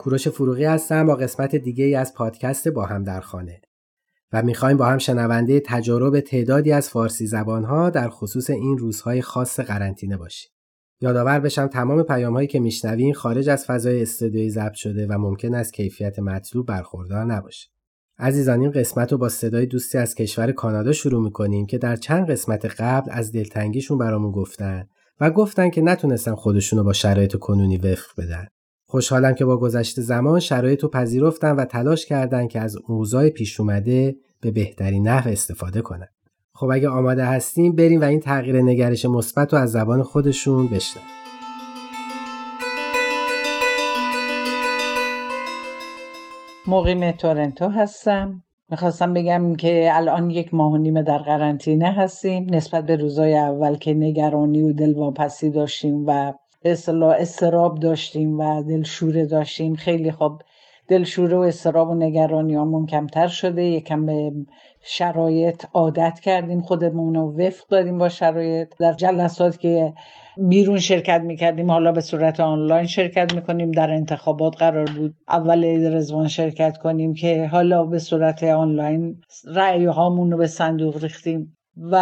کوروش فروغی هستم با قسمت دیگه ای از پادکست با هم در خانه و می‌خوایم با هم شنونده تجارب تعدادی از فارسی زبانها در خصوص این روزهای خاص قرنطینه باشیم. یادآور بشم تمام پیامهایی که میشنوین خارج از فضای استودیویی ضبط شده و ممکن است کیفیت مطلوب برخوردار نباشه. عزیزان این قسمت رو با صدای دوستی از کشور کانادا شروع می‌کنیم که در چند قسمت قبل از دلتنگیشون برامون گفتن و گفتن که نتونستن خودشونو با شرایط کنونی وفق بدن. خوشحالم که با گذشت زمان شرایط رو پذیرفتن و تلاش کردن که از اوضاع پیش اومده به بهترین نحو استفاده کنن. خب اگه آماده هستیم بریم و این تغییر نگرش مثبت رو از زبان خودشون بشنویم. مقیم تورنتو هستم می‌خواستم بگم که الان یک ماه و نیمه در قرنطینه هستیم نسبت به روزای اول که نگرانی و دلواپسی داشتیم و به اصطلاح استراب داشتیم و دلشوره داشتیم. خیلی خب دلشوره و استراب و نگرانی همون کمتر شده. یکم به شرایط عادت کردیم خودمون رو وفق داریم با شرایط. در جلسات که بیرون شرکت می‌کردیم حالا به صورت آنلاین شرکت می‌کنیم. در انتخابات قرار بود اول رزوان شرکت کنیم که حالا به صورت آنلاین رأی هامون رو به صندوق ریختیم. و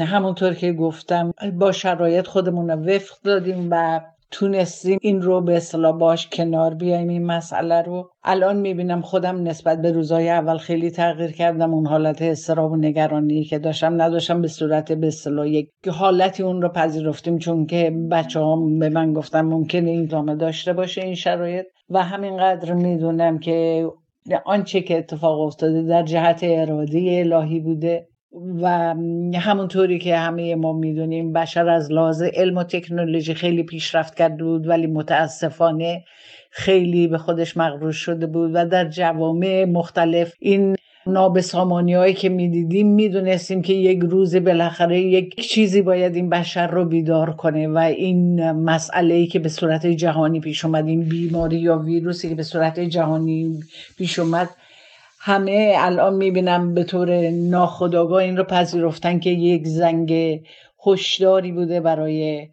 همونطور که گفتم با شرایط خودمون رو وفق دادیم و تونستیم این رو به اصطلاح باش کنار بیایم این مسئله رو الان می‌بینم خودم نسبت به روزهای اول خیلی تغییر کردم. اون حالت استراب و نگرانی که داشتم نداشتم به صورت به اصطلاح یک حالتی اون رو پذیرفتیم. چون که بچه هم به من گفتم ممکنه این ادامه داشته باشه این شرایط. و همینقدر می‌دونم که آنچه که اتفاق افتاده در جهت اراده الهی بوده. و همونطوری که همه ما می‌دونیم بشر از لحاظ علم و تکنولوژی خیلی پیشرفت کرده بود ولی متاسفانه خیلی به خودش مغرور شده بود و در جوامع مختلف این نابسامانی هایی که می‌دیدیم می‌دونستیم که یک روز بالاخره یک چیزی باید این بشر رو بیدار کنه و این مسئله ای که به صورت جهانی پیش اومد این بیماری یا ویروسی که به صورت جهانی پیش اومد همه الان می‌بینم به طور ناخودآگاه این رو پذیرفتن که یک زنگ هشداری بوده برای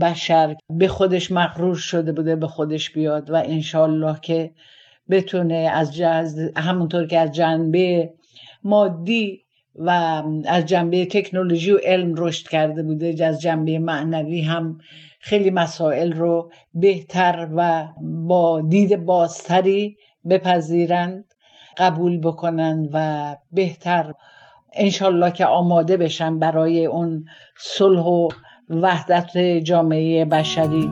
بشر. به خودش مغرور شده بوده به خودش بیاد و انشالله که بتونه از همونطور که از جنبه مادی و از جنبه تکنولوژی و علم رشد کرده بوده از جنبه معنوی هم خیلی مسائل رو بهتر و با دید بازتری بپذیرند. قبول بکنن و بهتر انشالله که آماده بشن برای اون صلح و وحدت جامعه بشری.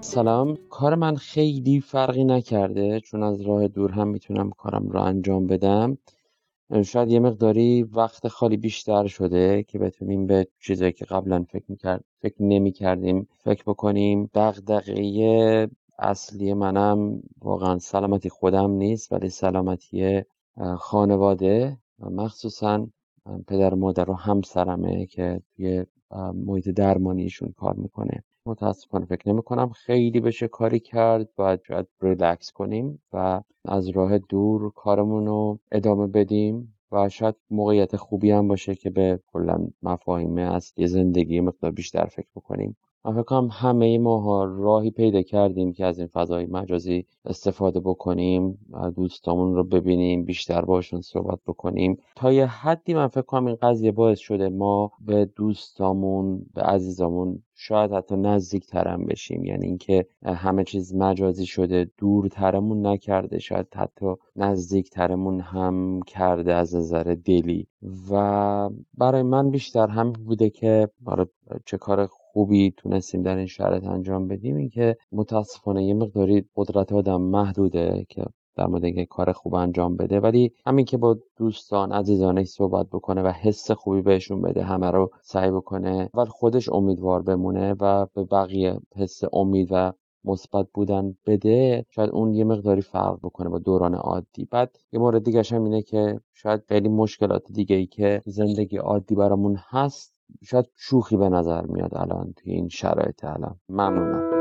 سلام. کار من خیلی فرقی نکرده چون از راه دور هم می‌تونم کارم رو انجام بدم. شاید یه مقداری وقت خالی بیشتر شده که بتونیم به چیزایی که قبلا فکر می‌کرد فکر نمی کردیم فکر بکنیم. دقیقه اصلی منم واقعا سلامتی خودم نیست ولی سلامتی خانواده و مخصوصا پدر مادر و همسرمه که توی محیط درمانیشون کار می‌کنه. متاسفانه فکر نمی کنم خیلی بشه کاری کرد. باید شاید ریلکس کنیم و از راه دور کارمون رو ادامه بدیم و شاید موقعیت خوبی هم باشه که به کلا مفاهیم اصلی زندگی مقدار بیشتر فکر بکنیم. من فکر کنم همه ماها راهی پیدا کردیم که از این فضای مجازی استفاده بکنیم دوستامون رو ببینیم بیشتر باشون صحبت بکنیم. تا یه حدی من فکر کنم این قضیه باعث شده ما به دوستامون به عزیزامون شاید حتی نزدیک ترم بشیم. یعنی اینکه همه چیز مجازی شده دورترمون نکرده شاید حتی نزدیک ترمون هم کرده از نظر دلی. و برای من بیشتر هم بوده که برای چه کار خوبی تونستیم در این شرایط انجام بدیم اینکه متاسفانه یه مقداری قدرت آدم محدوده که در مورد اینکه کار خوب انجام بده. ولی همین که با دوستان عزیزانش صحبت بکنه و حس خوبی بهشون بده همه رو سعی بکنه و خودش امیدوار بمونه و به بقیه حس امید و مثبت بودن بده شاید اون یه مقداری فرق بکنه با دوران عادی. بعد یه مورد دیگه هم اینه که شاید خیلی مشکلات دیگه ای که زندگی عادی برامون هست شاید شوخی به نظر میاد الان توی این شرایط الان. ممنونم.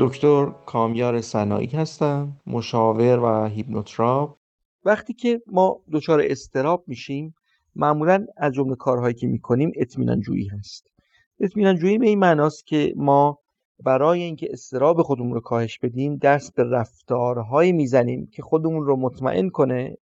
دکتر کامیار سنایی هستم مشاور و هیپنوتراپ. وقتی که ما دچار استراب میشیم معمولا از جمله کارهایی که می‌کنیم اطمینان جویی هست. اطمینان جویی به این معناست که ما برای اینکه استراب خودمون رو کاهش بدیم دست به رفتارهایی می‌زنیم که خودمون رو مطمئن کنه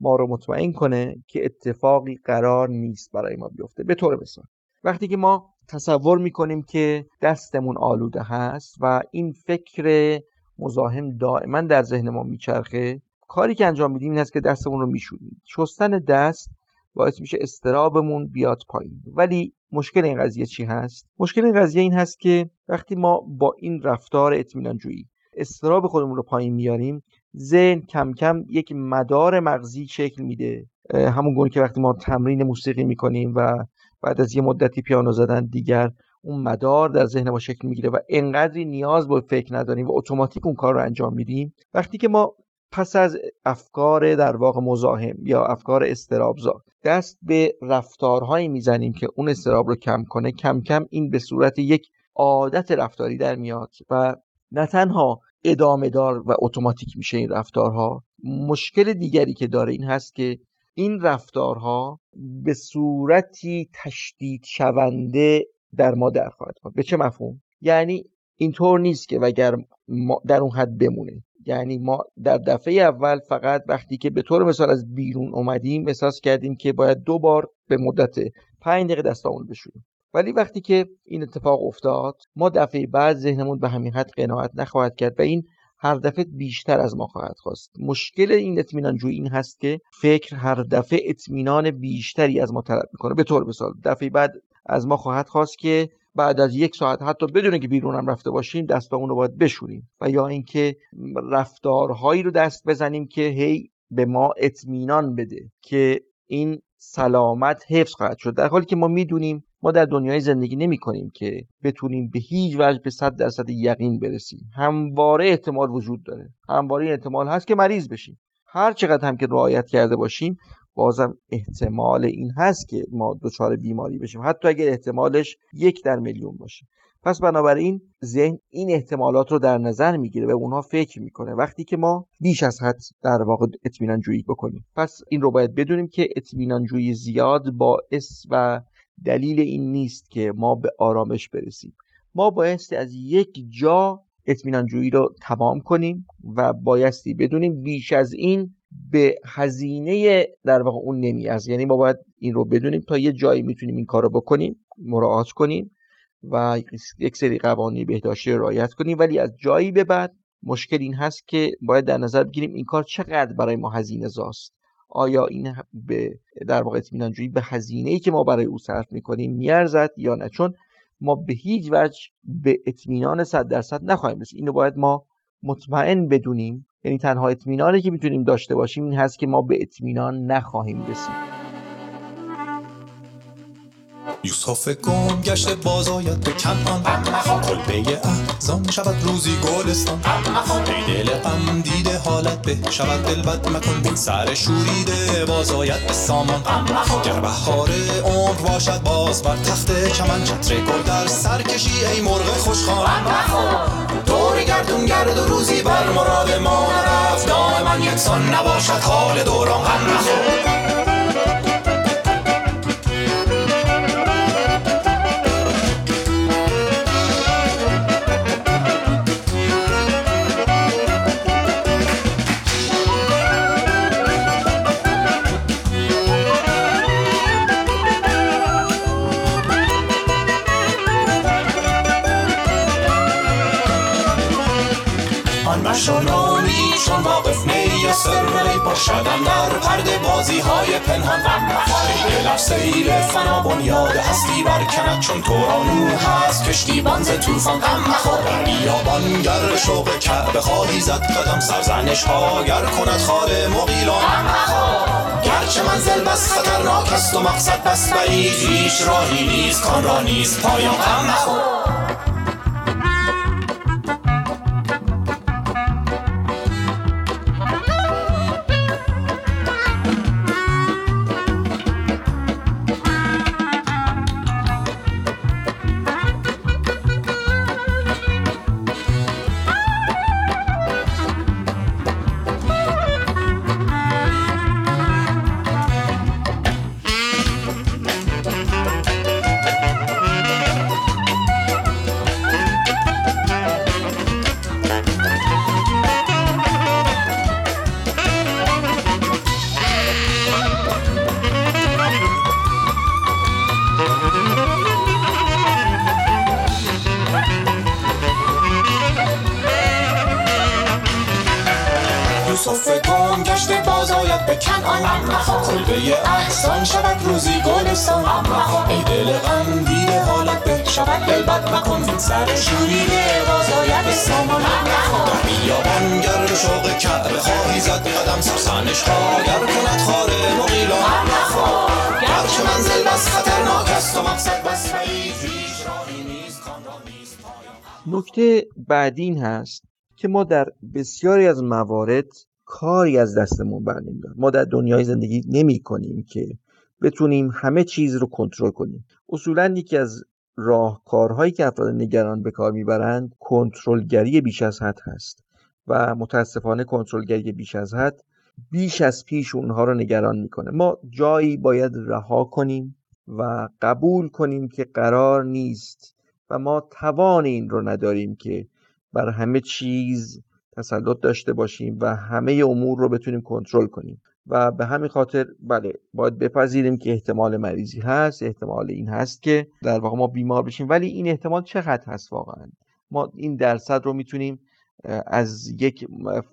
ما رو مطمئن کنه که اتفاقی قرار نیست برای ما بیفته. به طور مثال وقتی که ما تصور می‌کنیم که دستمون آلوده هست و این فکر مزاحم دائما در ذهن ما میچرخه کاری که انجام میدیم این هست که دستمون رو میشوریم. شستن دست باعث میشه استرابمون بیاد پایین. ولی مشکل این قضیه چی هست؟ مشکل این قضیه این هست که وقتی ما با این رفتار اطمینان جویی استراب خودمون رو پایین میاریم ذهن کم کم یک مدار مغزی شکل میده. همون گونه که وقتی ما تمرین موسیقی می‌کنیم و بعد از یه مدتی پیانو زدن دیگر اون مدار در ذهن ما شکل می‌گیره و انقدری نیاز به فکر نداریم و اتوماتیک اون کار رو انجام میدیم. وقتی که ما پس از افکار در واقع مزاحم یا افکار استرابزا دست به رفتارهایی می‌زنیم که اون استراب رو کم کنه کم کم این به صورت یک عادت رفتاری در میاد و نه تنها ادامه دار و اتوماتیک میشه این رفتارها مشکل دیگری که داره این هست که این رفتارها به صورتی تشدید شونده در ما در خواهد به چه مفهوم؟ یعنی اینطور نیست که وگر ما در اون حد بمونه. یعنی ما در دفعه اول فقط وقتی که به طور مثال از بیرون اومدیم احساس کردیم که باید دو بار به مدت پنج دقیقه دستامون بشوریم. ولی وقتی که این اتفاق افتاد ما دفعه بعد ذهنمون به همین حد قناعت نخواهد کرد و این هر دفعه بیشتر از ما خواهد خواست. مشکل این اطمینان جویی این هست که فکر هر دفعه اطمینان بیشتری از ما طلب می‌کنه. به طور مثال دفعه بعد از ما خواهد خواست که بعد از یک ساعت حتی بدون که بیرون هم رفته باشیم دستامون رو باید بشوریم. و یا اینکه رفتارهایی رو دست بزنیم که هی به ما اطمینان بده که این سلامت حفظ خواهد شد. در حالی که ما می‌دونیم ما در دنیای زندگی نمی کنیم که بتونیم به هیچ وجه به صد درصد یقین برسیم. همواره احتمال وجود داره. همواره احتمال هست که مریض بشیم. هر چقدر هم که رعایت کرده باشیم بازم احتمال این هست که ما دچار بیماری بشیم. حتی اگر احتمالش یک در میلیون باشه. پس بنابراین ذهن این احتمالات رو در نظر می‌گیره و اونها فکر می‌کنه. وقتی که ما بیش از حد در واقع اطمینان جویی بکنیم. پس این رو باید بدونیم که اطمینان جویی زیاد باعث و دلیل این نیست که ما به آرامش برسیم. ما بایستی از یک جا اطمینان جویی رو تمام کنیم و بایستی بدونیم بیش از این به هزینه در واقع اون نمیارزه یعنی ما باید این رو بدونیم تا یه جایی می‌تونیم این کار رو بکنیم مراعات کنیم و یک سری قوانین بهداشتی رو رعایت کنیم. ولی از جایی به بعد مشکل این هست که باید در نظر بگیریم این کار چقدر برای ما هزینه زاست. آیا این به در واقع اطمینان جویی به هزینه ای که ما برای او صرف می‌کنیم میارزد یا نه؟ چون ما به هیچ وجه به اطمینان صد درصد نخواهیم رسید. اینو باید ما مطمئن بدونیم یعنی تنها اطمینانی که می‌تونیم داشته باشیم این هست که ما به اطمینان نخواهیم رسید. یوسف گم گشته باز آید به کنعان. کلبه احزان. شود روزی گلستان. ای دل غم دیده حالت به. شود دل بد مکن بین سر شوریده باز آید به سامان. گر بهار عمر باشد باز بر تخت چمن چتر گل در سر کشی ای مرغ خوشخوان. گردون گرد و روزی بر مراد ما نرفت. دائما یکسان نباشد حال دوران غم نخور شنونی چون واقف نی سر باشدم در پرده بازی های پنهان ای دلش سیل فنا بنیاد هستی برکند چون تورانو هست کشتی بنز توفان غم مخور. در بیابان گر شوق کعبه خواهی زد قدم سرزنش ها. گر کند خار مغیلان گرچه منزل بس خطرناک است و مقصد بس بعید هیچ راهی نیست کان را نیست. پایان. غم مخور. احسان شود روزی گلستان. ای دل غم دیده حالت به شود دل بد مکن. سر شوریده بازاید سامان. در بیابان گر به شوق کعبه خواهی زد قدم سرسنش گر کند خار مقیلان گرچه منزل بس خطرناک است و مقصد بس بعید نکته بعدی این هست که ما در بسیاری از موارد کاری از دستمون بر نمیاد. ما در دنیای زندگی نمی کنیم که بتونیم همه چیز رو کنترل کنیم. اصولا یکی از راهکارهایی که افراد نگران به کار می‌برند کنترلگری بیش از حد هست و متاسفانه کنترلگری بیش از حد بیش از پیش اونها رو نگران می‌کنه. ما جایی باید رها کنیم و قبول کنیم که قرار نیست و ما توان این رو نداریم که بر همه چیز تسلط داشته باشیم و همه امور رو بتونیم کنترل کنیم. و به همین خاطر بله باید بپذیریم که احتمال مریضی هست احتمال این هست که در واقع ما بیمار بشیم. ولی این احتمال چقدر هست واقعا؟ ما این درصد رو می‌تونیم از یک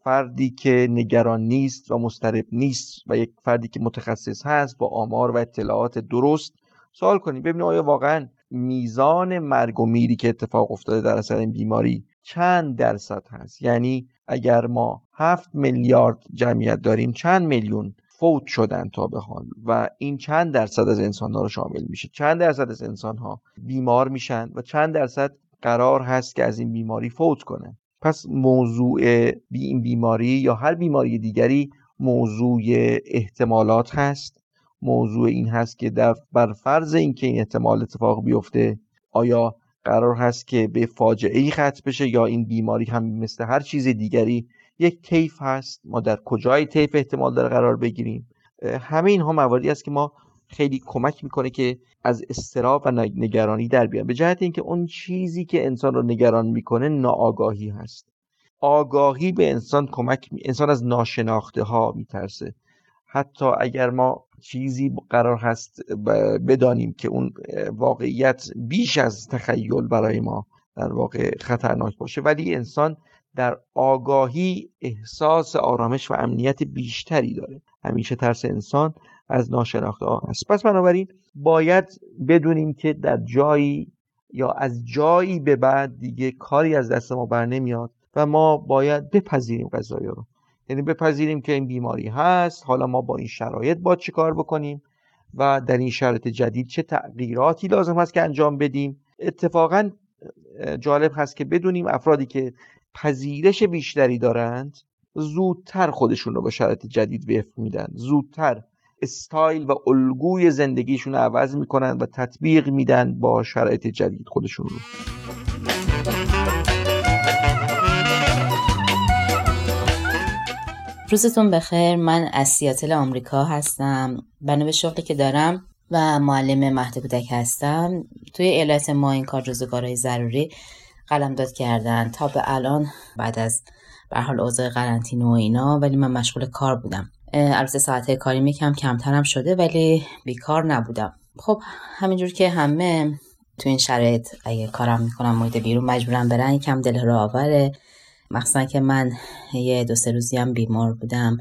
فردی که نگران نیست و مسترب نیست و یک فردی که متخصص هست با آمار و اطلاعات درست سوال کنیم. ببینیم آیا واقعا میزان مرگ و میری که اتفاق افتاده در اثر این بیماری چند درصد هست؟ یعنی اگر ما هفت میلیارد جمعیت داریم چند میلیون فوت شدن تا به حال و این چند درصد از انسان ها رو شامل میشه؟ چند درصد از انسان ها بیمار میشن و چند درصد قرار هست که از این بیماری فوت کنه پس موضوع بی این بیماری یا هر بیماری دیگری موضوع احتمالات هست. موضوع این هست که در بر فرض اینکه این احتمال اتفاق بیفته آیا قرار هست که به فاجعه ای ختم بشه یا این بیماری هم مثل هر چیز دیگری. یک طیف هست. ما در کجای طیف احتمال داره قرار بگیریم. همه اینها مواردی است که ما خیلی کمک می‌کنه که از استراب و نگرانی در بیان به جهت اینکه اون چیزی که انسان رو نگران می‌کنه ناآگاهی هست. آگاهی به انسان کمک انسان از ناشناخته ها میترسه. حتی اگر ما چیزی قرار هست بدانیم که اون واقعیت بیش از تخیل برای ما در واقع خطرناک باشه. ولی انسان در آگاهی احساس آرامش و امنیت بیشتری داره. همیشه ترس انسان از ناشناخته ها هست. پس بنابراین باید بدونیم که در جایی یا از جایی به بعد دیگه کاری از دست ما بر نمیاد و ما باید بپذیریم قضایی رو. یعنی بپذیریم که این بیماری هست. حالا ما با این شرایط با چه کار بکنیم و در این شرایط جدید چه تغییراتی لازم هست که انجام بدیم. اتفاقا جالب هست که بدونیم افرادی که پذیرش بیشتری دارند زودتر خودشون رو به شرایط جدید وفق میدن. زودتر استایل و الگوی زندگیشون رو عوض می‌کنن و تطبیق میدن با شرایط جدید خودشون رو. روزتون بخیر. من از سیاتل آمریکا هستم. بنا به شغلی که دارم و معلم مهد کودک هستم. توی ایالت ما این کار روزگارهای ضروری قلمداد کردن. تا به الان بعد از به حال اوضاع قرنطینه و اینا ولی من مشغول کار بودم. البته ساعت کاری میکم کمترم شده ولی بیکار نبودم. خب همینجور که همه تو این شرایط اگه کارم می‌کنم محیط بیرون مجبورم برن یکم دل رو آوره. مخصوصا که من یه دو سه روزی هم بیمار بودم.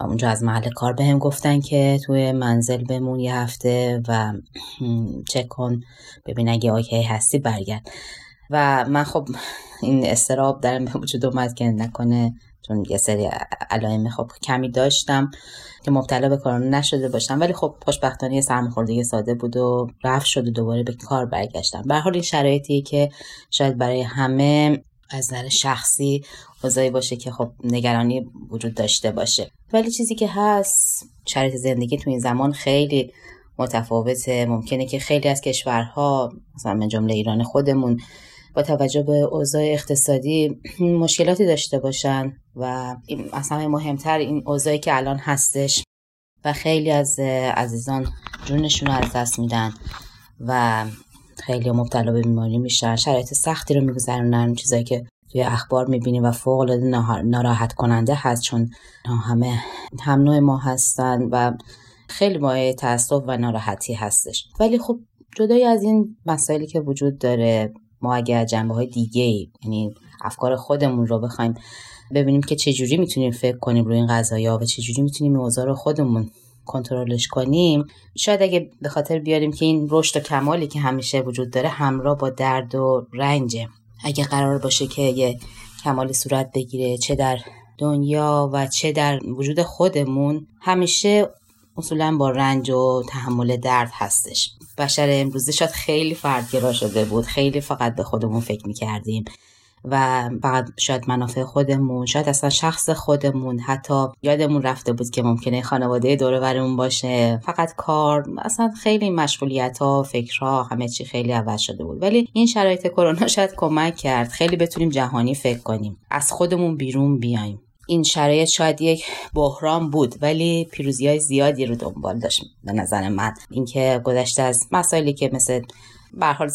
اونجا از محل کار بهم هم گفتن که توی منزل بمون یه هفته و چک کن ببین اگه اوکی هستی برگرد. و من خب این استراب درم به وجود اومد که نکنه چون یه سری علائم خب کمی داشتم که مبتلا به کرونا نشده باشم. ولی خب خوشبختانه سرماخوردگی ساده بود و رفت شد و دوباره به کار برگشتم. به حال این شرایطی که شاید برای همه از نظر شخصی اوضاعی باشه که خب نگرانی وجود داشته باشه. ولی چیزی که هست شرایط زندگی تو این زمان خیلی متفاوته. ممکنه که خیلی از کشورها مثلا من جمله ایران خودمون با توجه به اوضاع اقتصادی مشکلاتی داشته باشن و اصلا مهمتر این اوضاعی که الان هستش و خیلی از عزیزان جونشون رو از دست میدن و خیلی مبتلا به بیماری میشن. شرایط سختی رو میگذرونن چیزایی که توی اخبار می‌بینیم و فوق العاده ناراحت کننده هست چون همه هم نوع ما هستن و خیلی مایه تاسف و ناراحتی هستش. ولی خب جدای از این مسائلی که وجود داره ما اگر جنبه های دیگه یعنی افکار خودمون رو بخوایم ببینیم که چجوری می‌تونیم فکر کنیم روی این قضايا و چجوری می‌تونیم اوضاع رو خودمون کنترلش کنیم. شاید اگه به خاطر بیاریم که این رشد و کمالی که همیشه وجود داره همراه با درد و رنجه. اگه قرار باشه که یه کمالی صورت بگیره چه در دنیا و چه در وجود خودمون همیشه اصولا با رنج و تحمل درد هستش. بشر امروزی شاید خیلی فردگرا شده بود. خیلی فقط به خودمون فکر می‌کردیم. و فقط شاید منافع خودمون شاید اصلا شخص خودمون حتی یادمون رفته بود که ممکنه خانواده دور برمون باشه. فقط کار اصلا خیلی مشغولیت ها فکرها همه چی خیلی عوض شده بود. ولی این شرایط کرونا شاید کمک کرد. خیلی بتونیم جهانی فکر کنیم. از خودمون بیرون بیایم. این شرایط شاید یک بحران بود ولی پیروزی های زیادی رو دنبال داشت به نظر من اینکه گذشته از مسائلی که مثل به حال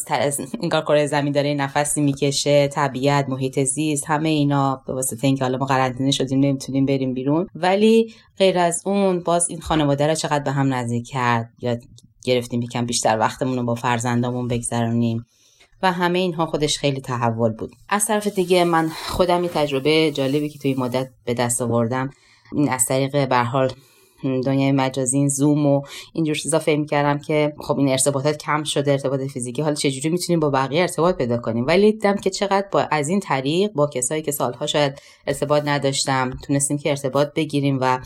این کار کره زمین داره نفسی می‌کشه طبیعت محیط زیست همه اینا به واسطه اینکه حالا ما قرنطینه شدیم نمی‌تونیم بریم بیرون. ولی غیر از اون باز این خانواده رو چقدر به هم نزدیک کرد؟ یا گرفتیم یکم بیشتر وقتمون رو با فرزندامون بگذرونیم. و همه اینها خودش خیلی تحول بود. از طرف دیگه من خودم یه تجربه جالبی که توی مدت به دست آوردم. این از طریق به دنیای مجازی این زوم و اینجور چیزا فکر می‌کردم که خب این ارتباطات کم شده ارتباط فیزیکی. حالا چجوری می‌تونیم با بقیه ارتباط پیدا کنیم؟ ولی دیدم که چقدر با از این طریق با کسایی که سالها شاید ارتباط نداشتم تونستیم که ارتباط بگیریم و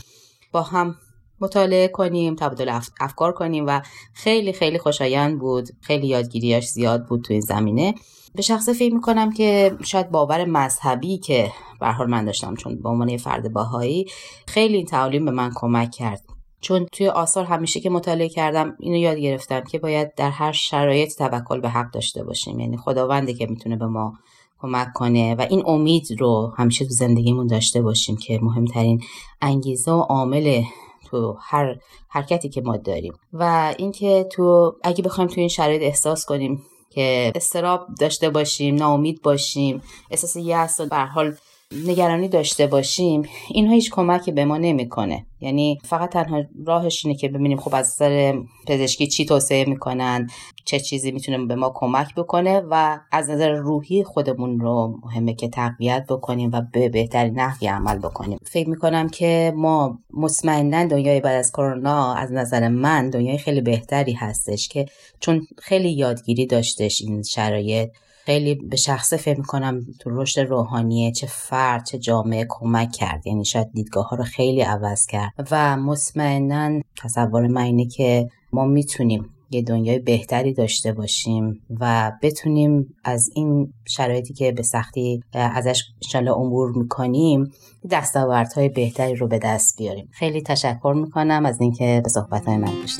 با هم مطالعه کنیم تبادل افکار کنیم و خیلی خیلی خوشایند بود. خیلی یادگیریاش زیاد بود تو این زمینه. به شخصه فکر می‌کنم که شاید باور مذهبی که به من داشتم چون به عنوان فرد باهایی خیلی این تعالیم به من کمک کرد. چون توی آثار همیشه که مطالعه کردم اینو یاد گرفتم که باید در هر شرایط توکل به حق داشته باشیم. یعنی خداونده که می‌تونه به ما کمک کنه و این امید رو همیشه تو زندگیمون داشته باشیم که مهمترین انگیزه و عامل تو هر حرکتی که ما داریم. و اینکه تو اگه بخوایم تو این شرایط احساس کنیم که استراب داشته باشیم ناامید باشیم. احساس یأس به حال نگرانی داشته باشیم اینها هیچ کمکی به ما نمی‌کنه. یعنی فقط تنها راهش اینه که ببینیم خب از نظر پزشکی چی توصیه می‌کنن چه چیزی می‌تونه به ما کمک بکنه و از نظر روحی خودمون رو مهمه که تقویت بکنیم و به بهترین نحوی عمل بکنیم. فکر می‌کنم که ما مطمئنا دنیای بعد از کرونا از نظر من دنیای خیلی بهتری هستش که چون خیلی یادگیری داشتش این شرایط. خیلی به شخصه فکر می‌کنم تو رشد روحانیه چه فرد چه جامعه کمک کرد. یعنی شاید دیدگاه ها رو خیلی عوض کرد. و مطمئنا تصور من اینه که ما می‌تونیم یه دنیای بهتری داشته باشیم و بتونیم از این شرایطی که به سختی ازش انشالله امور می‌کنیم دستاوردهای بهتری رو به دست بیاریم. خیلی تشکر می‌کنم از اینکه به صحبت های من گوش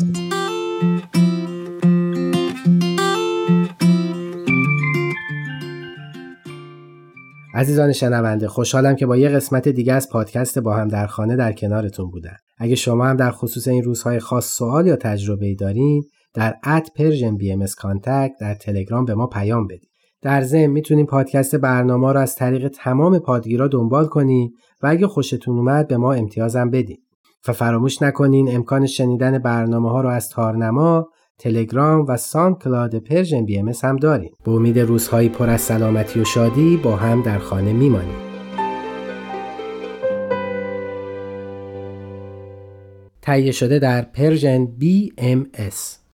عزیزان شنونده خوشحالم که با یه قسمت دیگه از پادکست با هم در خانه در کنارتون بودم. اگه شما هم در خصوص این روزهای خاص سوال یا تجربه دارین در at PersianBMS در تلگرام به ما پیام بدید. در ضمن می‌تونید پادکست برنامه رو از طریق تمام پادگیرا دنبال کنید و اگه خوشتون اومد به ما امتیازم بدین. و فراموش نکنین امکان شنیدن برنامه ها رو از تارنما، تلگرام و SoundCloud PersianBMS هم داریم. به امید روزهایی پر از سلامتی و شادی با هم در خانه میمانیم. تهیه شده در پرژن BMS